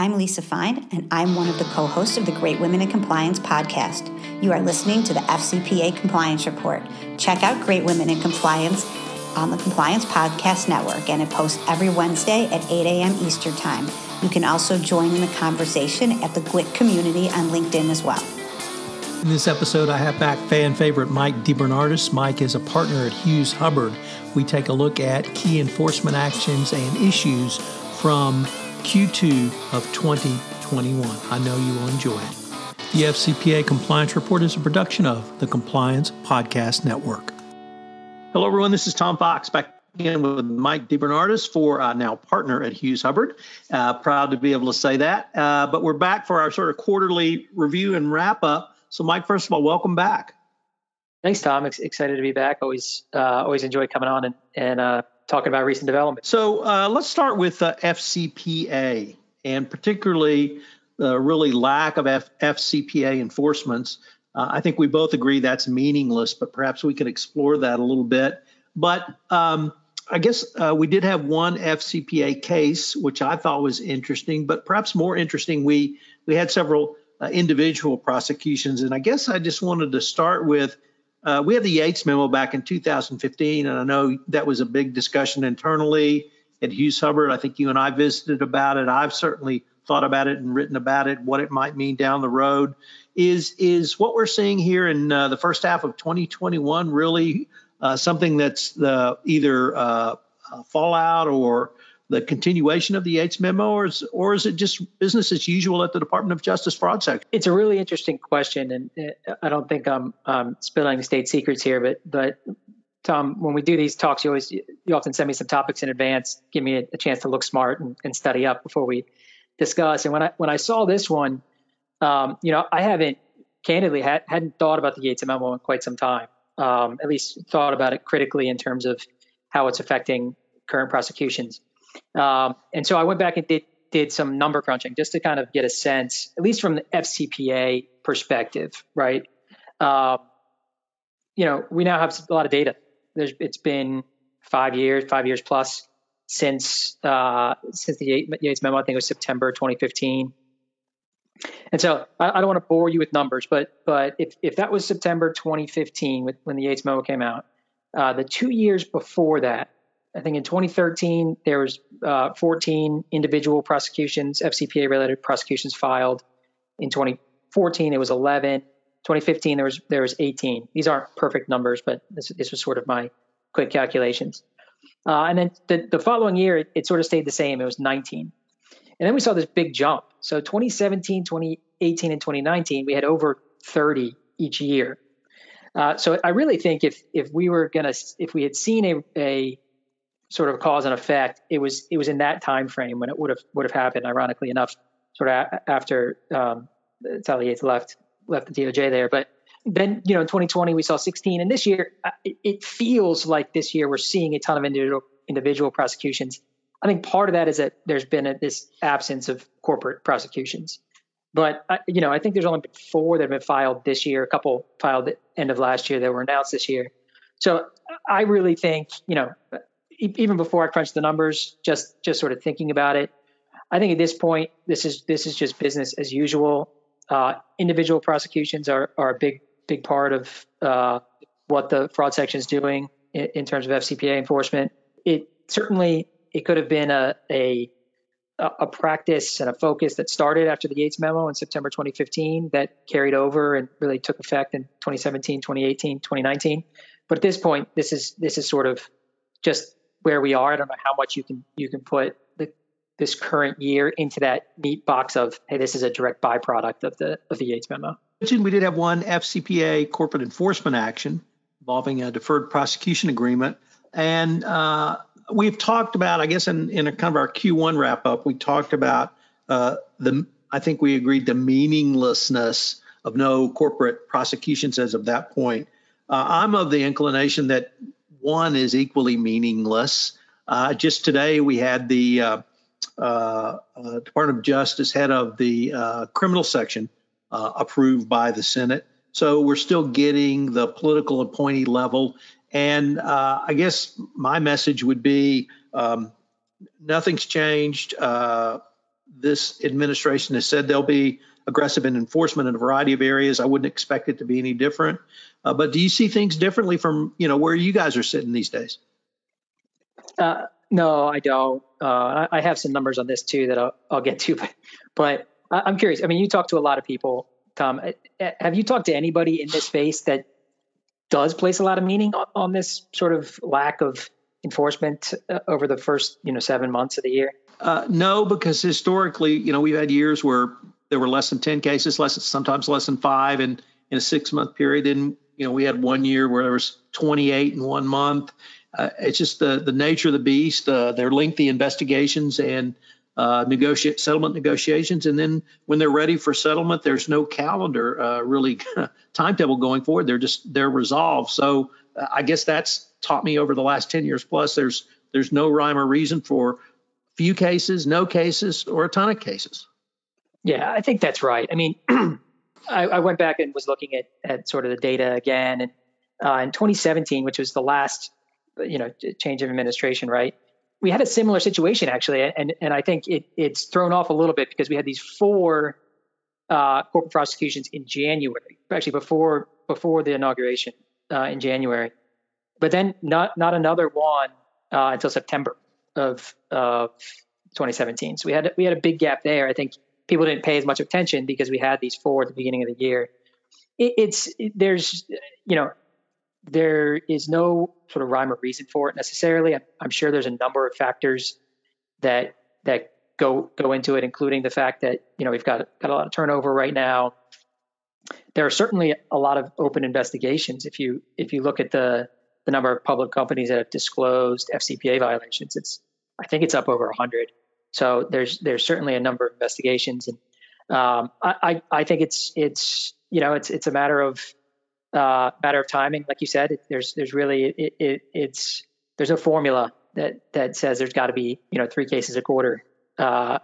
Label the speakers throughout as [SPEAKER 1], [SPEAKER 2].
[SPEAKER 1] I'm Lisa Fine, and I'm one of the co hosts of the Great Women in Compliance podcast. You are listening to the FCPA Compliance Report. Check out Great Women in Compliance on the Compliance Podcast Network, and it posts every Wednesday at 8 a.m. Eastern Time. You can also join in the conversation at the GWIC community on LinkedIn as well.
[SPEAKER 2] In this episode, I have back fan favorite Mike DeBernardis. Mike is a partner at Hughes Hubbard. We take a look at key enforcement actions and issues from Q2 of 2021. I know you will enjoy it. The FCPA Compliance Report is a production of the Compliance Podcast Network. Hello, everyone. This is Tom Fox back again with Mike DeBernardis for uh, now partner at Hughes Hubbard. Uh, proud to be able to say that. Uh, but we're back for our sort of quarterly review and wrap up. So, Mike, first of all, welcome back.
[SPEAKER 3] Thanks, Tom. Ex- excited to be back. Always, uh, always enjoy coming on and, and uh, talking about recent developments.
[SPEAKER 2] So uh, let's start with uh, FCPA and particularly the really lack of F- FCPA enforcements. Uh, I think we both agree that's meaningless, but perhaps we could explore that a little bit. But um, I guess uh, we did have one FCPA case, which I thought was interesting, but perhaps more interesting, we we had several uh, individual prosecutions, and I guess I just wanted to start with uh, we had the Yates memo back in 2015, and I know that was a big discussion internally at Hughes Hubbard. I think you and I visited about it. I've certainly thought about it and written about it, what it might mean down the road. Is is what we're seeing here in uh, the first half of 2021 really uh, something that's the either uh, fallout or the continuation of the Yates memo, or is, or is it just business as usual at the Department of Justice fraud section?
[SPEAKER 3] It's a really interesting question, and uh, I don't think I'm um, spilling state secrets here, but but Tom, when we do these talks, you always you often send me some topics in advance, give me a, a chance to look smart and, and, study up before we discuss. And when I when I saw this one, um, you know, I haven't candidly had, hadn't thought about the Yates memo in quite some time. Um, at least thought about it critically in terms of how it's affecting current prosecutions. Um, and so I went back and did did some number crunching just to kind of get a sense, at least from the FCPA perspective, right? Uh, you know, we now have a lot of data. There's, it's been five years, five years plus since uh, since the Yates memo. I think it was September 2015. And so I, I don't want to bore you with numbers, but but if if that was September 2015 with, when the Yates memo came out, uh, the two years before that, I think in 2013 there was uh, 14 individual prosecutions, FCPA related prosecutions filed. In 2014 it was 11. 2015 there was there was 18. These aren't perfect numbers, but this this was sort of my quick calculations. Uh, and then the, the following year it, it sort of stayed the same. It was 19. And then we saw this big jump. So 2017, 2018, and 2019 we had over 30 each year. Uh, so I really think if if we were gonna if we had seen a, a sort of cause and effect, it was it was in that time frame when it would have would have happened. Ironically enough, sort of after um, Sally Yates left left the DOJ there, but then you know in 2020 we saw 16, and this year it feels like this year we're seeing a ton of individual individual prosecutions. I think part of that is that there's been a, this absence of corporate prosecutions. But uh, you know, I think there's only been four that have been filed this year. A couple filed at end of last year that were announced this year. So I really think you know even before I crunched the numbers, just just sort of thinking about it, I think at this point this is this is just business as usual. Uh, individual prosecutions are are a big big part of uh, what the fraud section is doing in, in, terms of FCPA enforcement. It certainly it could have been a, a a practice and a focus that started after the Yates memo in September 2015 that carried over and really took effect in 2017, 2018, 2019. But at this point, this is this is sort of just where we are. I don't know how much you can you can put the, this current year into that neat box of hey, this is a direct byproduct of the of the Yates memo.
[SPEAKER 2] We did have one FCPA corporate enforcement action involving a deferred prosecution agreement, and uh, we've talked about, I guess, in in a kind of our Q1 wrap up, we talked about uh, the. I think we agreed the meaninglessness of no corporate prosecutions as of that point. Uh, I'm of the inclination that one is equally meaningless. Uh, just today, we had the uh, uh, uh Department of Justice head of the uh, criminal section approved by the Senate. So we're still getting the political appointee level. And I guess my message would be um, nothing's changed. this administration has said they'll be aggressive in enforcement in a variety of areas. I wouldn't expect it to be any different. Uh, but do you see things differently from you know where you guys are sitting these days?
[SPEAKER 3] Uh, no, I don't. Uh, I have some numbers on this too that I'll, I'll get to, but, but I'm curious. I mean, you talk to a lot of people, Tom. Uh, uh, have you talked to anybody in this space that does place a lot of meaning on, on this sort of lack of enforcement uh, over the first, you know, seven months of the year?
[SPEAKER 2] Uh, no, because historically, you know, we've had years where there were less than ten cases, less sometimes less than five, in in a six month period. And you know, we had one year where there was 28 in one month uh, it's just the the nature of the beast. Uh, they're lengthy investigations and uh, negotiate settlement negotiations, and then when they're ready for settlement, there's no calendar uh, really timetable going forward. They're just they're resolved. So uh, I guess that's taught me over the last ten years plus. There's there's no rhyme or reason for few cases, no cases, or a ton of cases.
[SPEAKER 3] Yeah, I think that's right. I mean, I, I, went back and was looking at at sort of the data again, and uh, in 2017, which was the last you know change of administration, right? We had a similar situation actually, and and I think it it's thrown off a little bit because we had these four uh, corporate prosecutions in January, actually before before the inauguration uh, in January, but then not not another one uh, until September of of 2017. So we had we had a big gap there. I think people didn't pay as much attention because we had these four at the beginning of the year. It, it's it, there's you know there is no sort of rhyme or reason for it necessarily. I'm, I'm sure there's a number of factors that that go go into it, including the fact that you know we've got got a lot of turnover right now. There are certainly a lot of open investigations. If you if you look at the the number of public companies that have disclosed FCPA violations, it's I think it's up over 100. So there's there's certainly a number of investigations, and um, I, I think it's it's you know it's it's a matter of uh, matter of timing, like you said. there's there's really it, it, it's there's no formula that that says there's got to be you know three cases a quarter. Uh,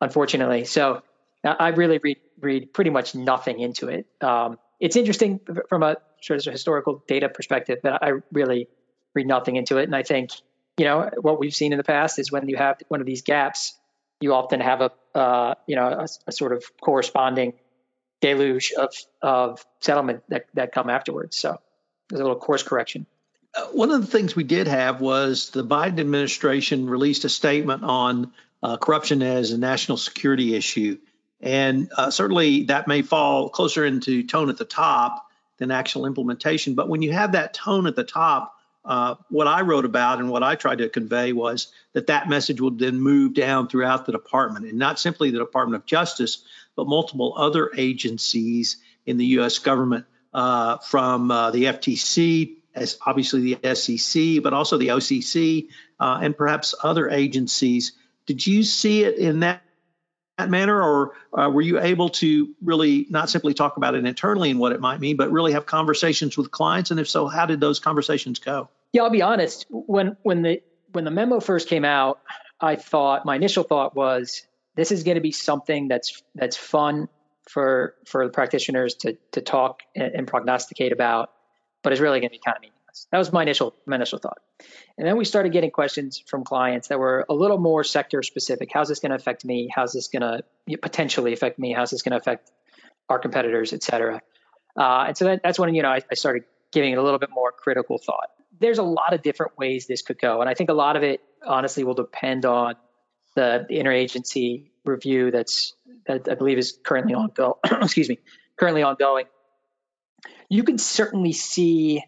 [SPEAKER 3] unfortunately, so I really read read pretty much nothing into it. Um, it's interesting from a sort of historical data perspective, but I really read nothing into it. And I think you know what we've seen in the past is when you have one of these gaps, you often have a uh, you know a, a, sort of corresponding deluge of of settlement that that come afterwards. So there's a little course correction.
[SPEAKER 2] Uh, one of the things we did have was the Biden administration released a statement on uh, corruption as a national security issue, and uh, certainly that may fall closer into tone at the top than actual implementation. But when you have that tone at the top, uh, what I wrote about and what I tried to convey was that that message would then move down throughout the department, and not simply the Department of Justice, but multiple other agencies in the U.S. government, uh, from uh, the FTC, as obviously the SEC, but also the OCC, uh, and perhaps other agencies. Did you see it in that? that manner, or uh, were you able to really not simply talk about it internally and what it might mean, but really have conversations with clients? And if so, how did those conversations go?
[SPEAKER 3] Yeah, I'll be honest. When when the when the memo first came out, I thought my initial thought was this is going to be something that's that's fun for for the practitioners to to talk and, and prognosticate about, but it's really going to be kind of meaningless. That was my initial my initial thought, and then we started getting questions from clients that were a little more sector specific. How's this going to affect me? How's this going to potentially affect me? How's this going to affect our competitors, et cetera? Uh, and so that, that's when you know I, I started giving it a little bit more critical thought. There's a lot of different ways this could go, and I think a lot of it honestly will depend on the, interagency review that's that I believe is currently ongoing. excuse me, currently ongoing. You can certainly see,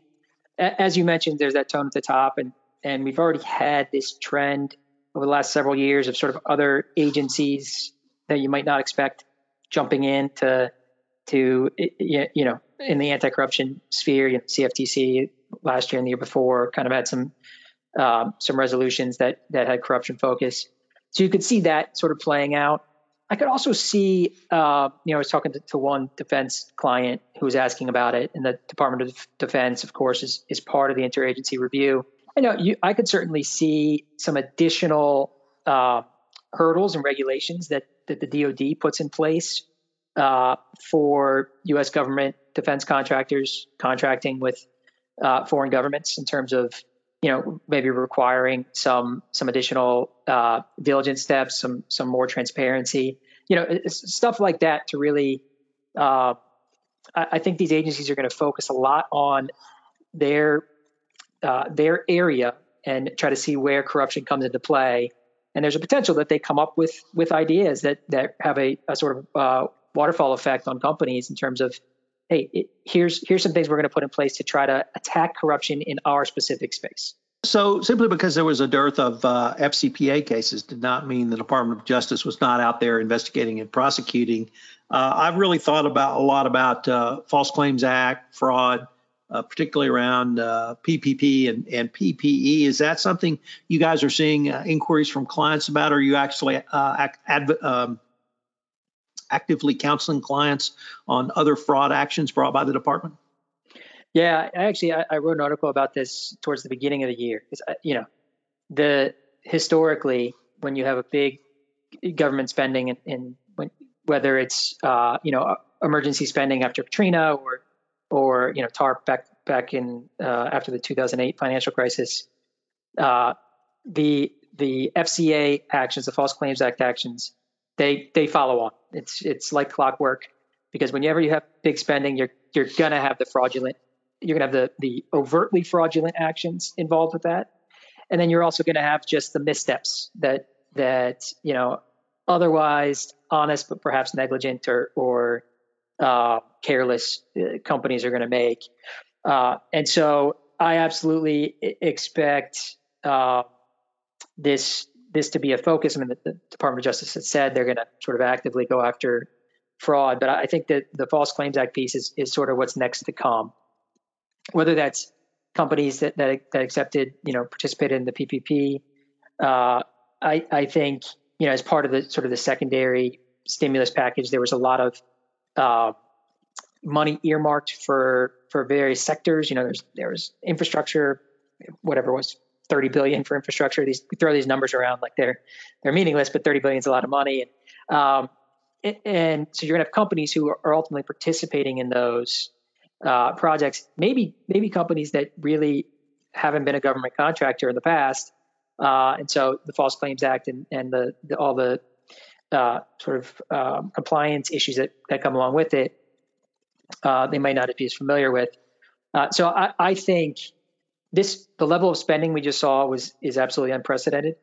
[SPEAKER 3] as you mentioned, there's that tone at the top, and and we've already had this trend over the last several years of sort of other agencies that you might not expect jumping in to to you know in the anti-corruption sphere. You know, CFTC last year and the year before kind of had some uh, some resolutions that that had corruption focus. So you could see that sort of playing out. I could also see, uh, you know, I was talking to, to, one defense client who was asking about it, and the Department of Defense, of course, is is part of the interagency review. I know you, I could certainly see some additional uh, hurdles and regulations that that the DoD puts in place uh, for U.S. government defense contractors contracting with uh, foreign governments in terms of you know, maybe requiring some some additional uh, diligence steps, some some more transparency, you know, stuff like that to really. Uh, I, I think these agencies are going to focus a lot on their uh, their area and try to see where corruption comes into play. And there's a potential that they come up with with ideas that that have a, a sort of uh, waterfall effect on companies in terms of, hey, it, here's here's some things we're going to put in place to try to attack corruption in our specific space.
[SPEAKER 2] So simply because there was a dearth of uh, FCPA cases did not mean the Department of Justice was not out there investigating and prosecuting. Uh, I've really thought about a lot about uh, False Claims Act, fraud, uh, particularly around PPP uh, and, and PPE. Is that something you guys are seeing uh, inquiries from clients about? Or are you actually um, actively counseling clients on other fraud actions brought by the department?
[SPEAKER 3] Yeah, I actually, I, I wrote an article about this towards the beginning of the year. It's, You know, the historically when you have a big government spending and, and when, whether it's uh, you know emergency spending after Katrina or or you know TARP back back in uh, after the 2008 financial crisis, uh, the the FCA actions, the False Claims Act actions, they they follow on. It's it's like clockwork because whenever you have big spending, you're you're gonna have the fraudulent, you're gonna have the the overtly fraudulent actions involved with that, and then you're also gonna have just the missteps that that you know otherwise honest but perhaps negligent or or uh, careless uh, companies are going to make. Uh, and so I absolutely expect uh, this this to be a focus. I mean, the, the, Department of Justice has said they're going to sort of actively go after fraud, but I think that the False Claims Act piece is, is sort of what's next to come. Whether that's companies that, that, that accepted, you know, participated in the PPP, uh, I, I think, you know, as part of the sort of the secondary stimulus package, there was a lot of uh, money earmarked for for various sectors. You know, there's there was infrastructure, whatever was 30 billion for infrastructure. These we throw these numbers around like they're they're meaningless, but 30 billion is a lot of money. And um, and so you're gonna have companies who are ultimately participating in those uh, projects. Maybe maybe companies that really haven't been a government contractor in the past. Uh, and so the False Claims Act and, and the, the all the uh, sort of um, compliance issues that, that come along with it, uh, they might not be as familiar with. Uh, so I, I, think this the level of spending we just saw was is absolutely unprecedented.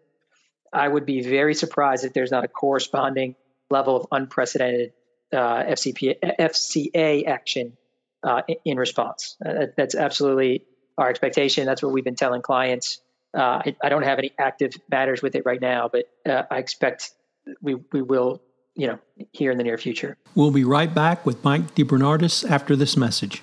[SPEAKER 3] I would be very surprised if there's not a corresponding level of unprecedented uh, FCP, FCA action uh, in, response. Uh, that's absolutely our expectation. That's what we've been telling clients. I, I, don't have any active matters with it right now, but I expect we we will you know here in the near future.
[SPEAKER 2] We'll be right back with Mike DeBernardis after this message.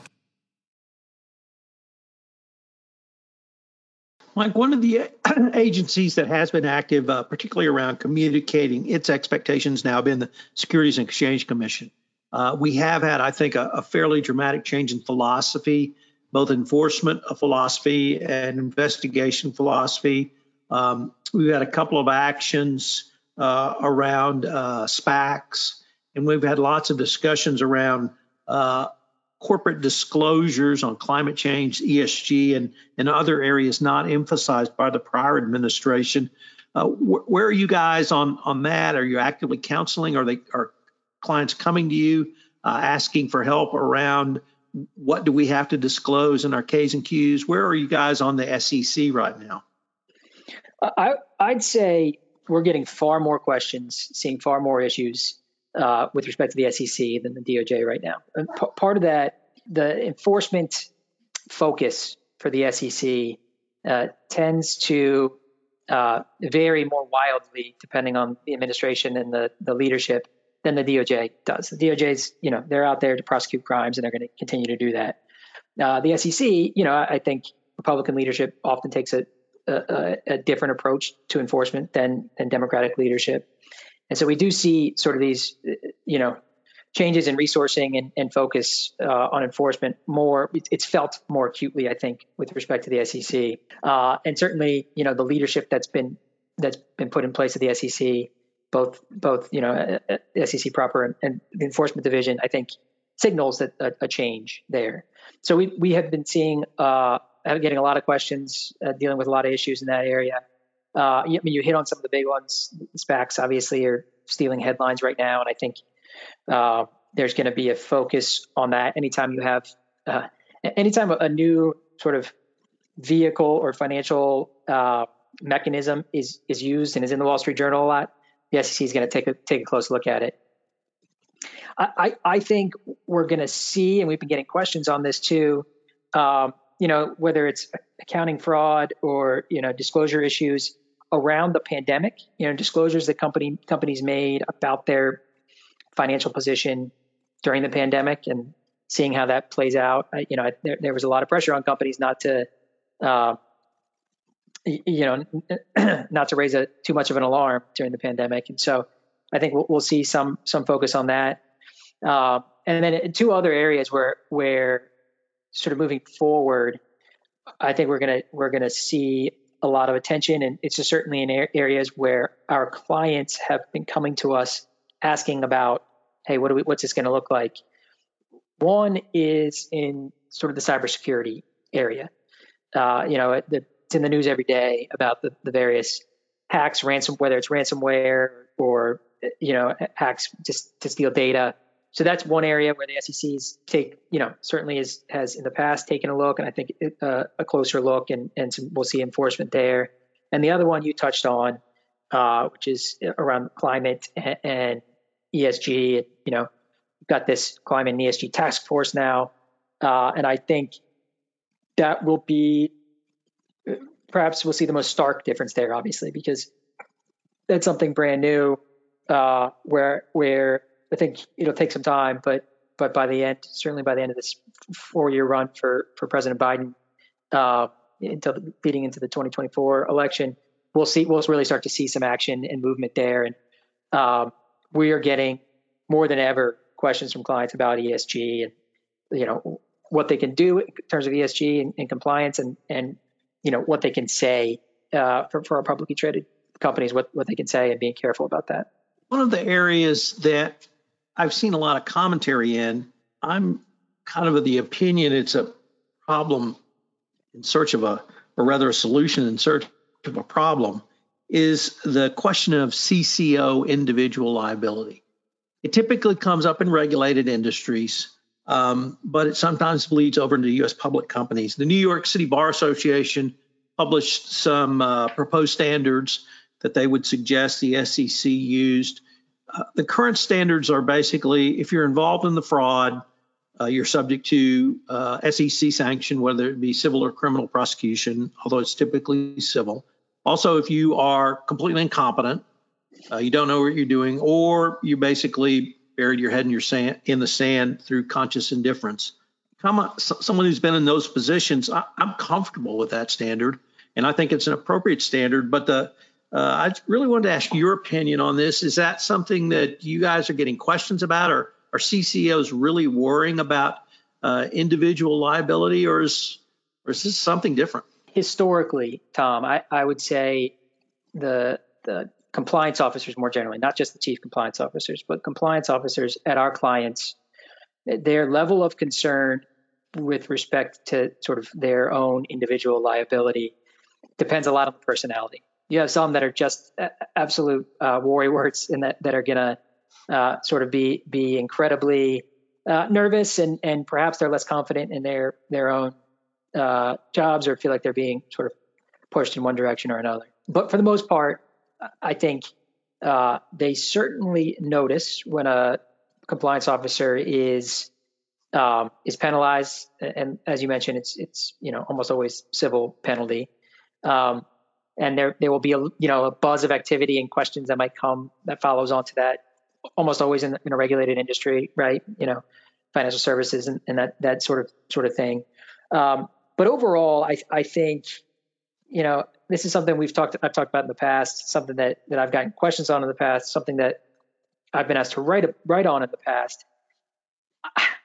[SPEAKER 2] Mike, one of the agencies that has been active, uh, particularly around communicating its expectations, now been the Securities and Exchange Commission. Uh, we have had, I think, a, a, fairly dramatic change in philosophy, both enforcement philosophy and investigation philosophy. Um, we've had a couple of actions uh, around uh, SPACs, and we've had lots of discussions around uh, corporate disclosures on climate change, ESG, and, and other areas not emphasized by the prior administration. Uh, wh- where are you guys on on that? Are you actively counseling? Are they are clients coming to you uh, asking for help around what do we have to disclose in our K's and Q's? Where are you guys on the SEC right now?
[SPEAKER 3] I, I'd say we're getting far more questions, seeing far more issues uh, with respect to the SEC than the DOJ right now. P- part of that, the enforcement focus for the SEC uh, tends to uh, vary more wildly depending on the administration and the, the leadership than the DOJ does. The DOJ's, you know, they're out there to prosecute crimes and they're going to continue to do that. Uh, the SEC, you know, I think Republican leadership often takes a, a, a, different approach to enforcement than than Democratic leadership, and so we do see sort of these, you know, changes in resourcing and, and focus uh, on enforcement more. It's felt more acutely, I think, with respect to the SEC, uh, and certainly, you know, the leadership that's been that's been put in place at the SEC, both both you know, uh, SEC proper and, and, the enforcement division, I think signals that a, a change there. So we we have been seeing uh, getting a lot of questions, uh, dealing with a lot of issues in that area. Uh, I mean, you hit on some of the big ones. SPACs obviously are stealing headlines right now, and I think uh, there's going to be a focus on that. Anytime you have, uh, anytime a new sort of vehicle or financial uh, mechanism is is used and is in the Wall Street Journal a lot, the SEC is going to take a take a close look at it. I, I think we're going to see, and we've been getting questions on this too. Um, you know, whether it's accounting fraud or you know disclosure issues around the pandemic. You know, disclosures that company companies made about their financial position during the pandemic, and seeing how that plays out. You know, there, there was a lot of pressure on companies not to. Uh, you know, not to raise a too much of an alarm during the pandemic, and so I think we'll, we'll see some some focus on that. Uh, and then two other areas where where sort of moving forward, I think we're gonna we're gonna see a lot of attention, and it's just certainly in areas where our clients have been coming to us asking about, hey, what do we, what's this going to look like? One is in sort of the cybersecurity area. Uh, you know, the, it's in the news every day about the, the various hacks, ransom, whether it's ransomware or you know hacks just to steal data so that's one area where the SEC's take, you know, certainly is, has in the past taken a look, and I think uh, a closer look, and and some, we'll see enforcement there. And the other one you touched on, uh, which is around climate and, and ESG. You know, we've got this climate and ESG task force now, uh, and I think that will be perhaps we'll see the most stark difference there, obviously, because that's something brand new, uh, where where I think it'll take some time, but but by the end, certainly by the end of this four-year run for for President Biden, uh, until leading into the 2024 election, we'll see we'll really start to see some action and movement there, and um, we are getting more than ever questions from clients about ESG and you know what they can do in terms of ESG and, and compliance, and and you know what they can say uh, for for our publicly traded companies, what what they can say, and being careful about that.
[SPEAKER 2] One of the areas that I've seen a lot of commentary in. I'm kind of of the opinion it's a problem in search of a, or rather a solution in search of a problem, is the question of CCO individual liability. It typically comes up in regulated industries, um, but it sometimes bleeds over into U.S. public companies. The New York City Bar Association published some uh, proposed standards that they would suggest the SEC used the current standards are basically if you're involved in the fraud, uh, you're subject to uh, SEC sanction, whether it be civil or criminal prosecution, although it's typically civil. Also, if you are completely incompetent, uh, you don't know what you're doing, or you basically buried your head in your sand in the sand through conscious indifference. Come someone who's been in those positions, I, I'm comfortable with that standard, and I think it's an appropriate standard. But the I really wanted to ask your opinion on this. Is that something that you guys are getting questions about, or are CCOs really worrying about uh, individual liability, or is or is this something different?
[SPEAKER 3] Historically, Tom, I, I would say the the compliance officers more generally, not just the chief compliance officers, but compliance officers at our clients, their level of concern with respect to sort of their own individual liability depends a lot on personality you have some that are just absolute uh, words and that, that are going to uh, sort of be be incredibly uh, nervous and and perhaps they're less confident in their their own uh, jobs or feel like they're being sort of pushed in one direction or another. But for the most part, I think uh, they certainly notice when a compliance officer is um, is penalized, and as you mentioned, it's it's you know almost always civil penalty. Um, and there there will be a you know a buzz of activity and questions that might come that follows on to that almost always in, in a regulated industry right? You know financial services and, and that that sort of sort of thing. Um, but overall I I think you know this is something we've talked I've talked about in the past something that that I've gotten questions on in the past something that I've been asked to write write on in the past.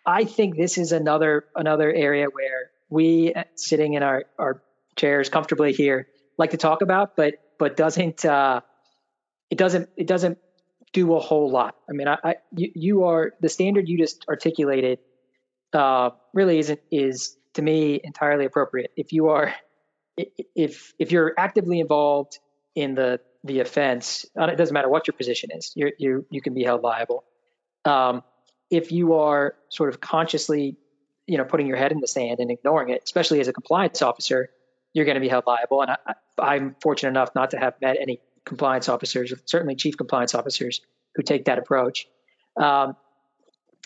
[SPEAKER 3] I think this is another another area where we sitting in our our chairs comfortably here like to talk about, but but doesn't uh, it doesn't it doesn't do a whole lot. I mean, I, I you, you are the standard you just articulated uh, really isn't is to me entirely appropriate. If you are if if you're actively involved in the the offense, uh, it doesn't matter what your position is, you you you can be held liable. Um, if you are sort of consciously, you know, putting your head in the sand and ignoring it, especially as a compliance officer, you're going to be held liable. And I, am fortunate enough not to have met any compliance officers, certainly chief compliance officers, who take that approach. Um,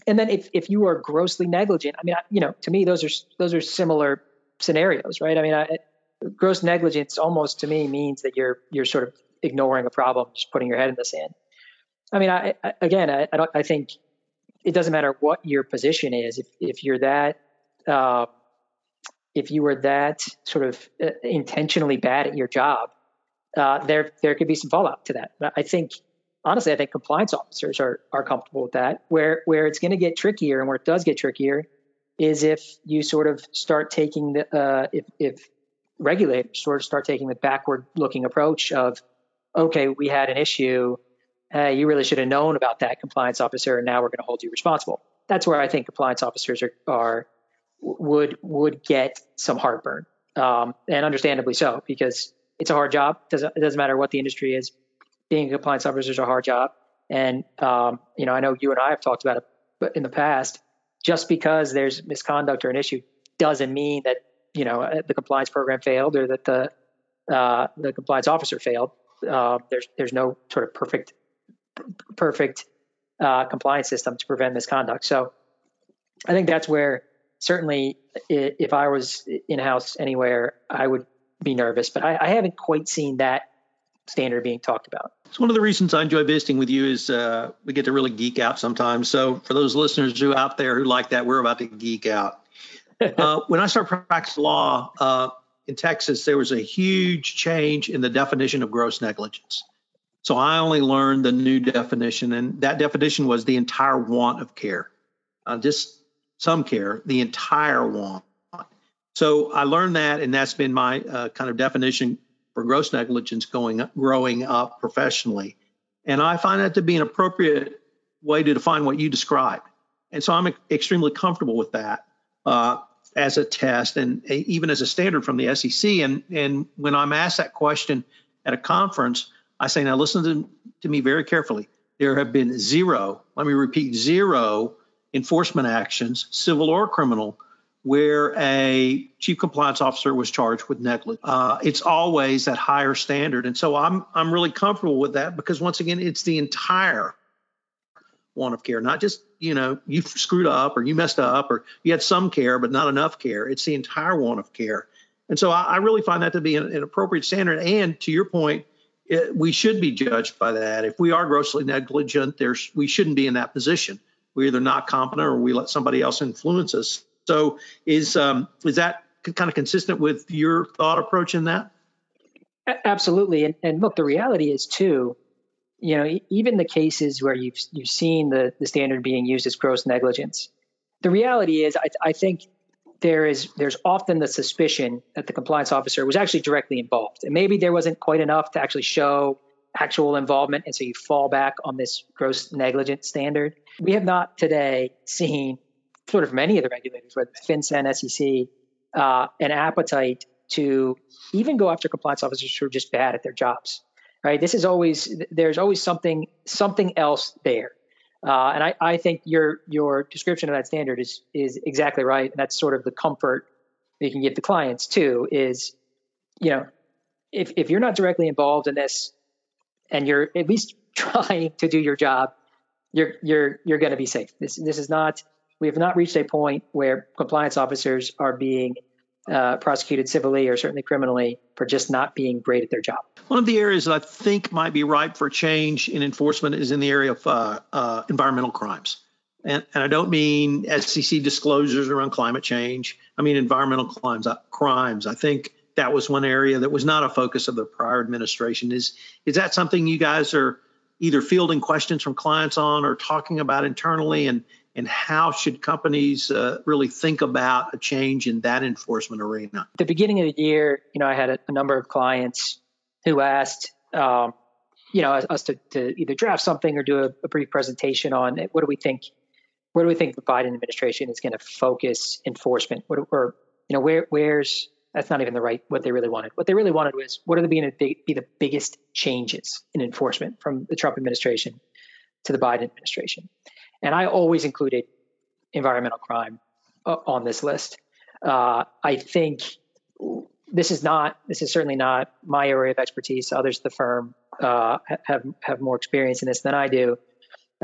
[SPEAKER 3] and then if if you are grossly negligent, I mean, you know, to me those are those are similar scenarios, right? I mean, I, gross negligence almost to me means that you're you're sort of ignoring a problem, just putting your head in the sand. I mean, I, I again, I, I, don't. I think it doesn't matter what your position is. If if you're that, uh, if you were that sort of uh, intentionally bad at your job, uh, there there could be some fallout to that. I think honestly, I think compliance officers are are comfortable with that. Where where it's going to get trickier and where it does get trickier is if you sort of start taking the uh, if if regulators sort of start taking the backward looking approach of okay, we had an issue. Hey, you really should have known about that compliance officer, and now we're going to hold you responsible. That's where I think compliance officers are, are would would get some heartburn, um, and understandably so, because it's a hard job. It doesn't, it doesn't matter what the industry is being a compliance officer is a hard job. And, um, you know, I know you and I have talked about it in the past. Just because there's misconduct or an issue doesn't mean that, you know, uh, the compliance program failed or that the, uh, the compliance officer failed. Uh, there's, there's no sort of perfect, perfect uh, compliance system to prevent misconduct. So I think that's where certainly if I was in house anywhere, I would be nervous, but I, I haven't quite seen that standard being talked about.
[SPEAKER 2] So one of the reasons I enjoy visiting with you is uh, we get to really geek out sometimes. So for those listeners who out there who like that, we're about to geek out. uh, when I started practicing law uh, in Texas, there was a huge change in the definition of gross negligence. So I only learned the new definition, and that definition was the entire want of care, uh, just some care, the entire want. So I learned that, and that's been my uh, kind of definition for gross negligence going growing up professionally. And I find that to be an appropriate way to define what you described. And so I'm extremely comfortable with that uh, as a test and even as a standard from the SEC. And, and when I'm asked that question at a conference, I say, now listen to, to me very carefully. There have been zero, let me repeat, zero enforcement actions, civil or criminal, where a chief compliance officer was charged with negligence. Uh, it's always that higher standard, and so I'm I'm really comfortable with that because once again, it's the entire want of care, not just you know you screwed up or you messed up or you had some care but not enough care. It's the entire want of care, and so I, I really find that to be an, an appropriate standard. And to your point, it, we should be judged by that. If we are grossly negligent, there's we shouldn't be in that position. We're either not competent or we let somebody else influence us so is um, is that kind of consistent with your thought approach in that?
[SPEAKER 3] Absolutely, and, and look, the reality is too. You know, even the cases where you've you've seen the the standard being used as gross negligence, the reality is, I, I think there is there's often the suspicion that the compliance officer was actually directly involved, and maybe there wasn't quite enough to actually show actual involvement, and so you fall back on this gross negligence standard. We have not today seen sort of many of the regulators, whether FinCEN, SEC, uh, an appetite to even go after compliance officers who are just bad at their jobs. Right? This is always there's always something something else there, uh, and I, I think your your description of that standard is is exactly right. And that's sort of the comfort you can give the clients too. Is you know if if you're not directly involved in this, and you're at least trying to do your job, you're you're you're going to be safe. This this is not we have not reached a point where compliance officers are being uh, prosecuted civilly or certainly criminally for just not being great at their job.
[SPEAKER 2] One of the areas that I think might be ripe for change in enforcement is in the area of uh, uh, environmental crimes. And, and, I don't mean SEC disclosures around climate change. I mean environmental crimes. Uh, crimes. I think that was one area that was not a focus of the prior administration. Is is that something you guys are either fielding questions from clients on or talking about internally? And and how should companies uh, really think about a change in that enforcement arena?
[SPEAKER 3] At the beginning of the year, you know, I had a, a number of clients who asked, um, you know, us to, to, either draft something or do a, a, brief presentation on it. what do we think, where do we think the Biden administration is going to focus enforcement, what, or you know, where where's that's not even the right what they really wanted. What they really wanted was what are the be the biggest changes in enforcement from the Trump administration to the Biden administration, and I always included environmental crime uh, on this list. Uh, I think this is not this is certainly not my area of expertise. Others at the firm uh, have have more experience in this than I do,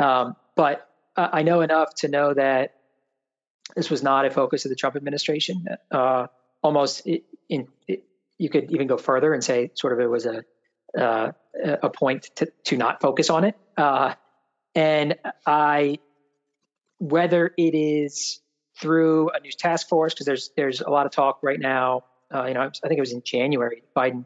[SPEAKER 3] um, but I know enough to know that this was not a focus of the Trump administration. Almost in, in you could even go further and say sort of it was a uh, a point to, to not focus on it. Uh, and I, whether it is through a new task force, because there's there's a lot of talk right now. Uh, you know, I think it was in January, Biden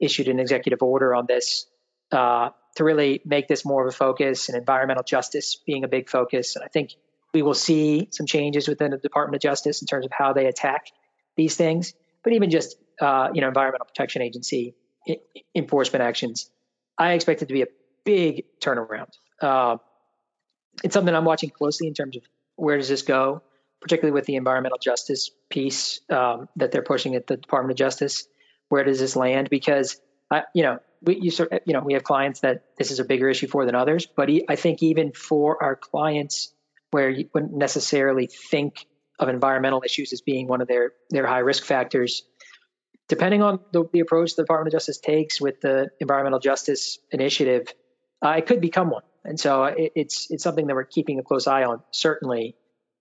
[SPEAKER 3] issued an executive order on this uh, to really make this more of a focus and environmental justice being a big focus. And I think we will see some changes within the Department of Justice in terms of how they attack these things. But even just uh, you know, Environmental Protection Agency I- enforcement actions, I expect it to be a big turnaround. Uh, it's something I'm watching closely in terms of where does this go, particularly with the environmental justice piece um, that they're pushing at the Department of Justice. Where does this land? Because I, you know, we you, you know we have clients that this is a bigger issue for than others, but I think even for our clients where you wouldn't necessarily think of environmental issues as being one of their their high risk factors, depending on the, the approach the Department of Justice takes with the environmental justice initiative, uh, it could become one. And so it, it's it's something that we're keeping a close eye on, certainly.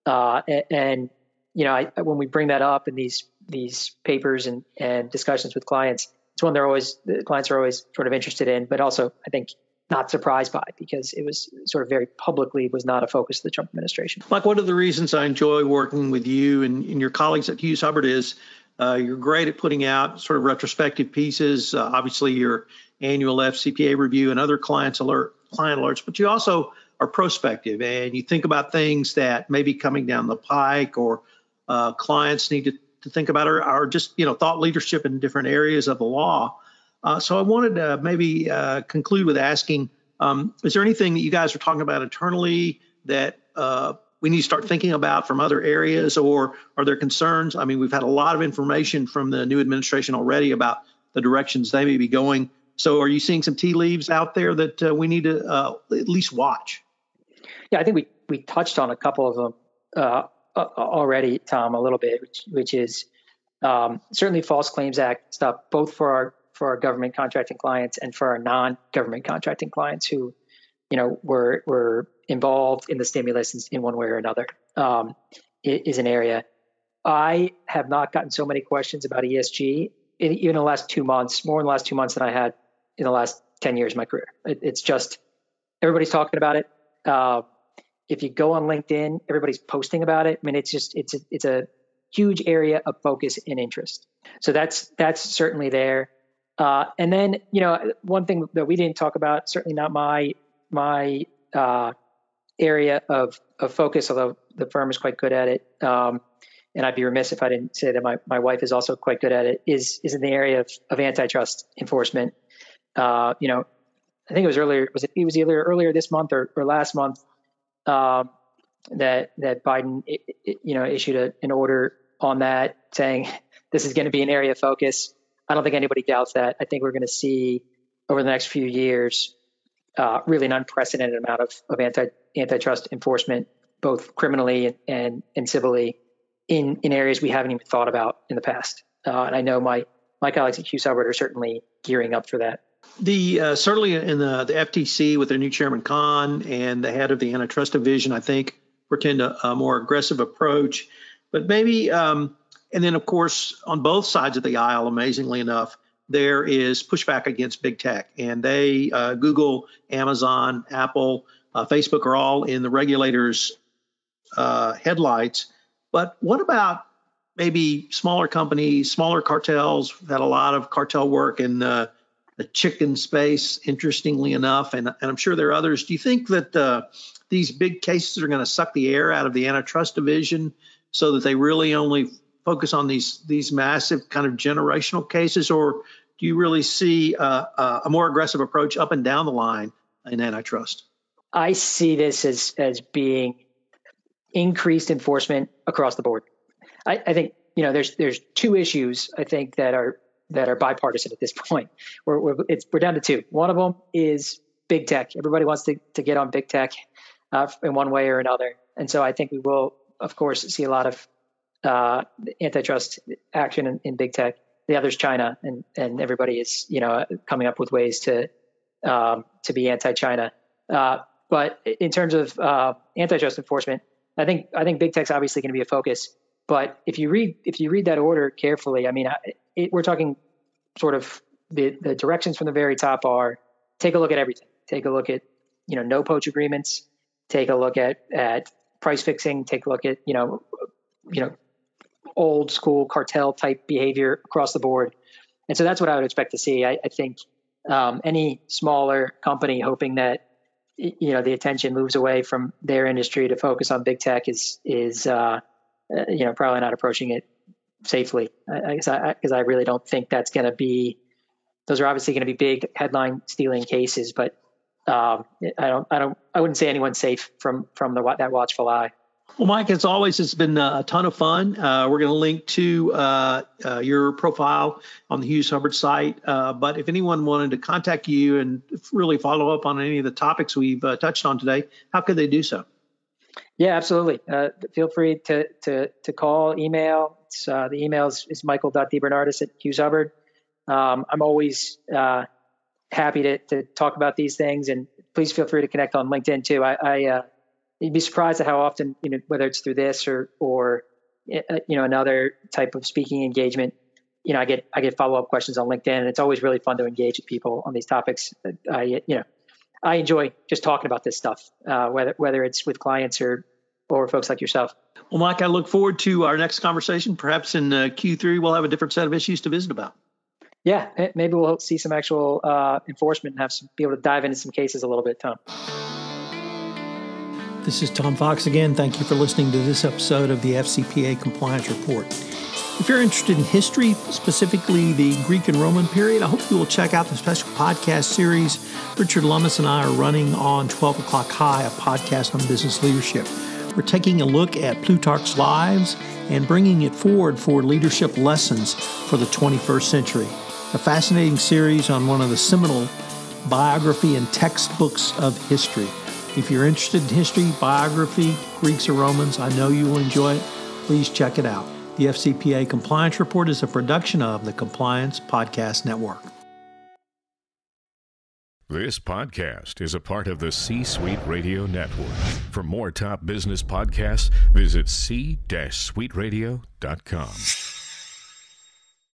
[SPEAKER 3] Uh, and, and, you know, I, when we bring that up in these these papers and and discussions with clients, it's one they're always the clients are always sort of interested in, but also I think not surprised by because it was sort of very publicly was not a focus of the Trump administration.
[SPEAKER 2] Mike, one of the reasons I enjoy working with you and, and your colleagues at Hughes Hubbard is uh, you're great at putting out sort of retrospective pieces. Uh, obviously, your annual FCPA review and other clients alert client alerts, but you also are prospective and you think about things that may be coming down the pike or uh, clients need to to think about or, or just you know thought leadership in different areas of the law. Uh, so I wanted to maybe uh, conclude with asking: um, Is there anything that you guys are talking about internally that uh, we need to start thinking about from other areas, or are there concerns? I mean, we've had a lot of information from the new administration already about the directions they may be going. So, are you seeing some tea leaves out there that uh, we need to uh, at least watch?
[SPEAKER 3] Yeah, I think we we touched on a couple of them already, Tom, a little bit, which, which is um, certainly False Claims Act stuff, both for our for our government contracting clients and for our non-government contracting clients who, you know, were were involved in the stimulus in one way or another. Um, is an area. I have not gotten so many questions about ESG in, even the last two months, more in the last two months than I had in the last ten years of my career. It, it's just everybody's talking about it. Uh, if you go on LinkedIn, everybody's posting about it. I mean, it's just it's a, it's a huge area of focus and interest. So that's that's certainly there. Uh, and then you know one thing that we didn't talk about, certainly not my my uh, area of of focus, although the firm is quite good at it. Um, and I'd be remiss if I didn't say that my, my wife is also quite good at it. Is is in the area of, of antitrust enforcement. Uh, you know, I think it was earlier. Was it? It was either earlier this month or, or last month um, that that Biden you know issued a, an order on that saying this is going to be an area of focus. I don't think anybody doubts that. I think we're going to see over the next few years uh, really an unprecedented amount of, of anti antitrust enforcement, both criminally and, and, and civilly, in in areas we haven't even thought about in the past. Uh, and I know my my colleagues at Hughes Hubbard are certainly gearing up for that.
[SPEAKER 2] The uh, certainly in the, the FTC with their new chairman Khan and the head of the antitrust division, I think pretend a, a more aggressive approach. But maybe, um, and then of course on both sides of the aisle, amazingly enough, there is pushback against big tech, and they uh, Google, Amazon, Apple, uh, Facebook are all in the regulators' uh, headlights. But what about maybe smaller companies, smaller cartels? We've had a lot of cartel work in the chicken space, interestingly enough, and, and I'm sure there are others. Do you think that uh, these big cases are going to suck the air out of the antitrust division so that they really only focus on these these massive kind of generational cases, or do you really see uh, a more aggressive approach up and down the line in antitrust?
[SPEAKER 3] I see this as as being increased enforcement across the board. I, I think you know there's there's two issues I think that are that are bipartisan at this point. We're we're, we're down to two. One of them is big tech. Everybody wants to to get on big tech uh, in one way or another, and so I think we will, of course, see a lot of uh, antitrust action in, in, big tech. The other is China, and and everybody is you know coming up with ways to um, to be anti-China. Uh, but in terms of uh, antitrust enforcement, I think I think big tech's obviously going to be a focus. But if you read if you read that order carefully, I mean, it, we're talking sort of the the directions from the very top are take a look at everything. Take a look at you know no poach agreements. Take a look at at price fixing. Take a look at you know you know old school cartel type behavior across the board. And so that's what I would expect to see. I, I think um, any smaller company hoping that you know the attention moves away from their industry to focus on big tech is is uh, uh you know probably not approaching it safely I, guess I, because I, really don't think that's going to be those are obviously going to be big headline stealing cases but um, I don't I don't I wouldn't say anyone's safe from from the that watchful eye.
[SPEAKER 2] Well, Mike, as always, it's been a ton of fun. Uh, we're going to link to uh, uh, your profile on the Hughes Hubbard site. Uh, but if anyone wanted to contact you and really follow up on any of the topics we've uh, touched on today, how could they do so?
[SPEAKER 3] Yeah, absolutely. Uh, feel free to, to, to call, email. the email is, is michael.debernardis at Hughes Hubbard. Um, I'm always happy to, to talk about these things, and please feel free to connect on LinkedIn too. I, I you'd be surprised at how often, you know, whether it's through this or or uh, you know another type of speaking engagement, you know, I get I get follow up questions on LinkedIn, and it's always really fun to engage with people on these topics. I you know I enjoy just talking about this stuff, uh, whether whether it's with clients or or folks like yourself.
[SPEAKER 2] Well, Mike, I look forward to our next conversation. Perhaps in uh, Q3, we'll have a different set of issues to visit about.
[SPEAKER 3] Yeah, maybe we'll see some actual uh, enforcement and have some be able to dive into some cases a little bit, Tom.
[SPEAKER 2] This is Tom Fox again. Thank you for listening to this episode of the FCPA Compliance Report. If you're interested in history, specifically the Greek and Roman period, I hope you will check out the special podcast series Richard Lummis and I are running on 12 O'Clock High, a podcast on business leadership. We're taking a look at Plutarch's lives and bringing it forward for leadership lessons for the 21st century. A fascinating series on one of the seminal biography and textbooks of history. If you're interested in history, biography, Greeks or Romans, I know you will enjoy it. Please check it out. The FCPA Compliance Report is a production of the Compliance Podcast Network.
[SPEAKER 4] This podcast is a part of the C Suite Radio Network. For more top business podcasts, visit c-suiteradio.com.